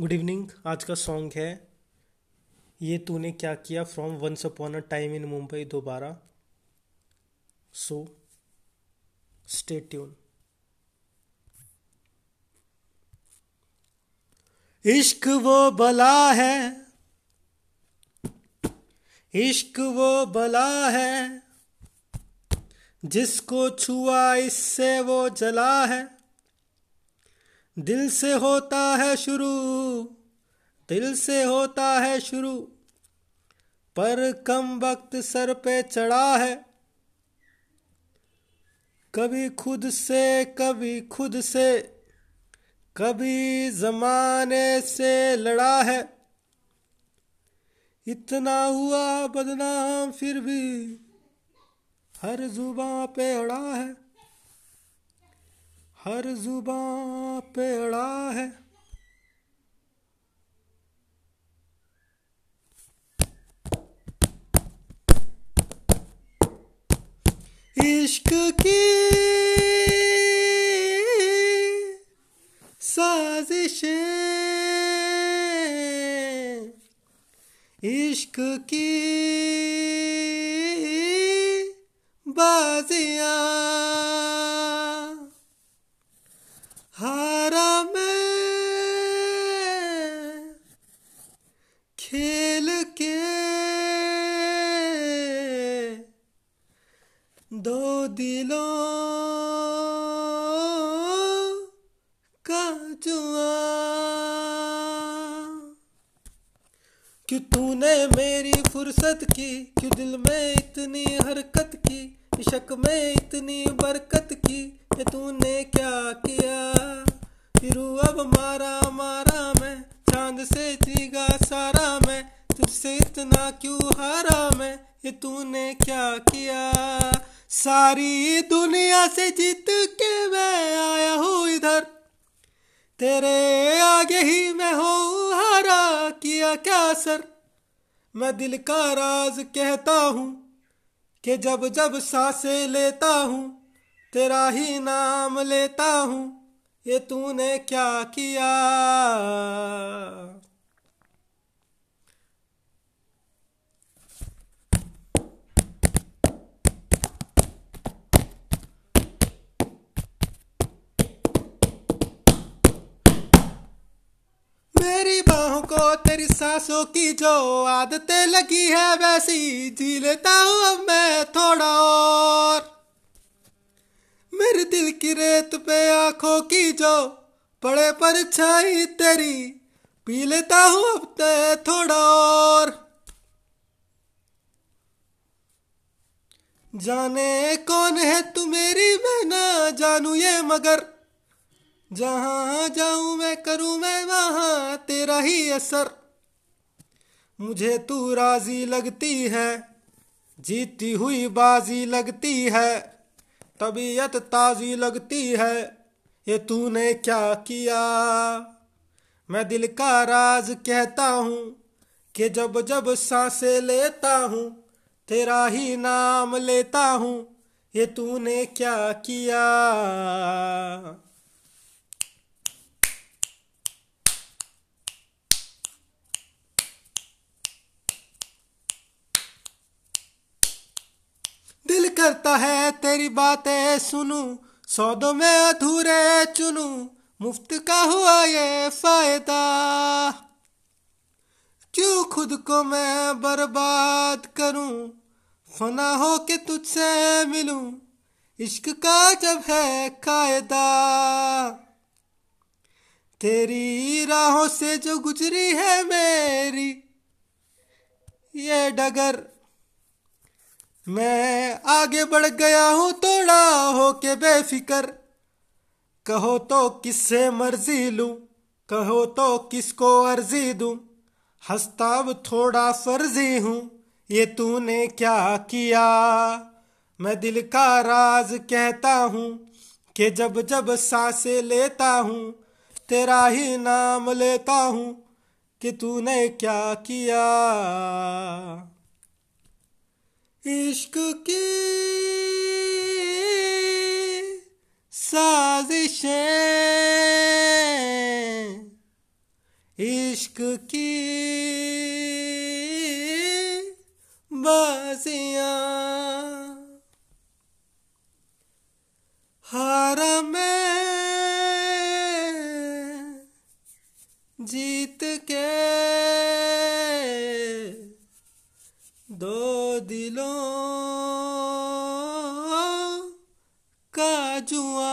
Good evening आज का song है, ये तूने क्या किया from once upon a time in Mumbai दोबारा? सो स्टे ट्यून इश्क वो बला है, इश्क वो बला है, जिसको छुआ इससे वो जला है। दिल से होता है शुरू, दिल से होता है शुरू, पर कम वक्त सर पे चढ़ा है। कभी खुद से, कभी खुद से, कभी जमाने से लड़ा है। इतना हुआ बदनाम फिर भी हर जुबा पे अड़ा है। हर ज़ुबान पे अड़ा है। इश्क की साजिशें इश्क की बाजियाँ। खेल के दो दिलों का जुआ क्यों तूने मेरी फुर्सत की? क्यों दिल में इतनी हरकत की? इशक में इतनी बरकत की ये तूने क्या किया? फिर अब मारा मारा मैं, चाँद से जीगा सारा। तुझसे इतना क्यों हारा मैं? ये तूने क्या किया? सारी दुनिया से जीत के मैं आया हूँ इधर। तेरे आगे ही मैं हूँ, हारा किया क्या सर मैं दिल का राज कहता हूँ कि जब जब साँसें लेता हूँ, तेरा ही नाम लेता हूँ। ये तूने क्या किया? मेरी बाहों को, तेरी सांसों की जो आदतें लगी है, वैसी जी लेता हूँ अब मैं थोड़ा और। मेरे दिल की रेत पे आँखों की जो पड़े पर छाई तेरी पी लेता हूँ अब ते थोड़ा और। जाने कौन है तू मेरी, मैं ना जानू ये मगर जहाँ जाऊँ मैं करूँ मैं, वहाँ तेरा ही असर। मुझे तू राज़ी लगती है, जीती हुई बाजी लगती है, तबीयत ताज़ी लगती है, ये तूने क्या किया? मैं दिल का राज कहता हूँ कि जब जब साँसें लेता हूँ, तेरा ही नाम लेता हूँ, ये तूने क्या किया दिल करता है तेरी बातें सुनूं, सौदों में अधूरे चुनूं, मुफ़्त का हुआ ये फ़ायदा। क्यों खुद को मैं बर्बाद करूँ? फना हो के तुझसे मिलूं? इश्क का जब है कायदा। तेरी राहों से जो गुजरी है मेरी, ये डगर मैं आगे बढ़ गया हूँ, थोड़ा हो के बेफिक्र। कहो तो किससे मर्ज़ी लूँ, कहो तो किसको अर्जी दूँ। हस्ताब थोड़ा फर्जी हूँ, ये तूने क्या किया? मैं दिल का राज कहता हूँ कि जब जब साँसें लेता हूँ, तेरा ही नाम लेता हूँ कि तूने क्या किया? इश्क की साजिशें। इश्क की बाजियाँ। हारा में जीत के दो दिलों का जुआ